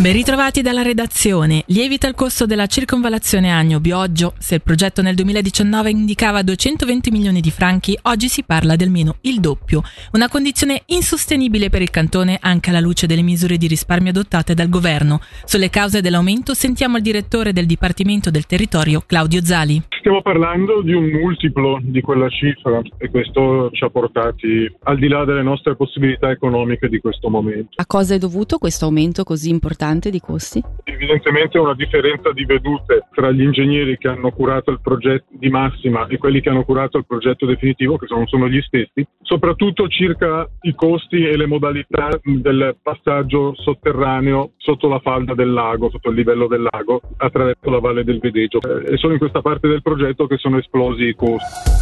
Ben ritrovati dalla redazione. Lievita il costo della circonvallazione Agno-Bioggio. Se il progetto nel 2019 indicava 220 milioni di franchi, oggi si parla del meno il doppio. Una condizione insostenibile per il cantone anche alla luce delle misure di risparmio adottate dal governo. Sulle cause dell'aumento sentiamo il direttore del Dipartimento del Territorio, Claudio Zali. Stiamo parlando di un multiplo di quella cifra e questo ci ha portati al di là delle nostre possibilità economiche di questo momento. A cosa è dovuto questo aumento così importante di costi? Evidentemente una differenza di vedute tra gli ingegneri che hanno curato il progetto di massima e quelli che hanno curato il progetto definitivo, che non sono gli stessi, soprattutto circa i costi e le modalità del passaggio sotterraneo sotto la falda del lago, sotto il livello del lago, attraverso la valle del Vedeggio. E solo in questa parte del progetto che sono esplosi i costi.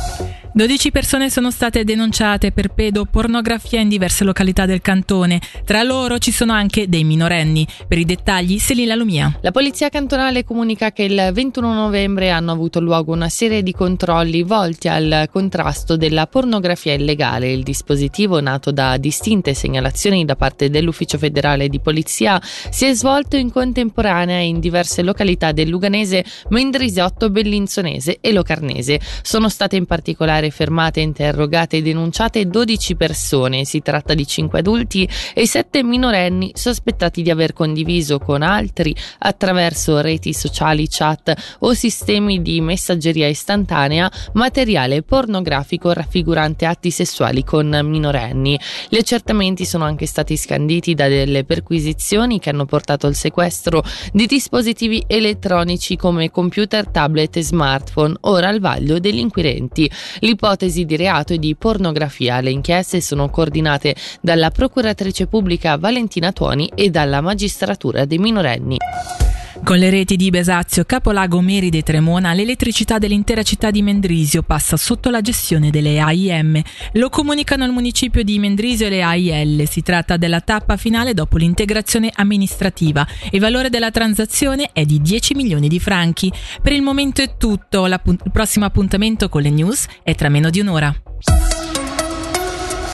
12 persone sono state denunciate per pedopornografia in diverse località del cantone. Tra loro ci sono anche dei minorenni. Per i dettagli, Selina Lumia. La polizia cantonale comunica che il 21 novembre hanno avuto luogo una serie di controlli volti al contrasto della pornografia illegale. Il dispositivo, nato da distinte segnalazioni da parte dell'Ufficio federale di polizia, si è svolto in contemporanea in diverse località del Luganese, Mendrisiotto, Bellinzonese e Locarnese. Sono state in particolare particolare fermate, interrogate e denunciate 12 persone. Si tratta di 5 adulti e 7 minorenni sospettati di aver condiviso con altri attraverso reti sociali, chat o sistemi di messaggeria istantanea materiale pornografico raffigurante atti sessuali con minorenni. Gli accertamenti sono anche stati scanditi da delle perquisizioni che hanno portato al sequestro di dispositivi elettronici come computer, tablet e smartphone, ora al vaglio degli inquirenti. L'ipotesi di reato è di pornografia. Le inchieste sono coordinate dalla procuratrice pubblica Valentina Tuoni e dalla magistratura dei minorenni. Con le reti di Besazio, Capolago, Meride e Tremona, l'elettricità dell'intera città di Mendrisio passa sotto la gestione delle AIM. Lo comunicano il municipio di Mendrisio e le AIL. Si tratta della tappa finale dopo l'integrazione amministrativa. Il valore della transazione è di 10 milioni di franchi. Per il momento è tutto. il prossimo appuntamento con le news è tra meno di un'ora.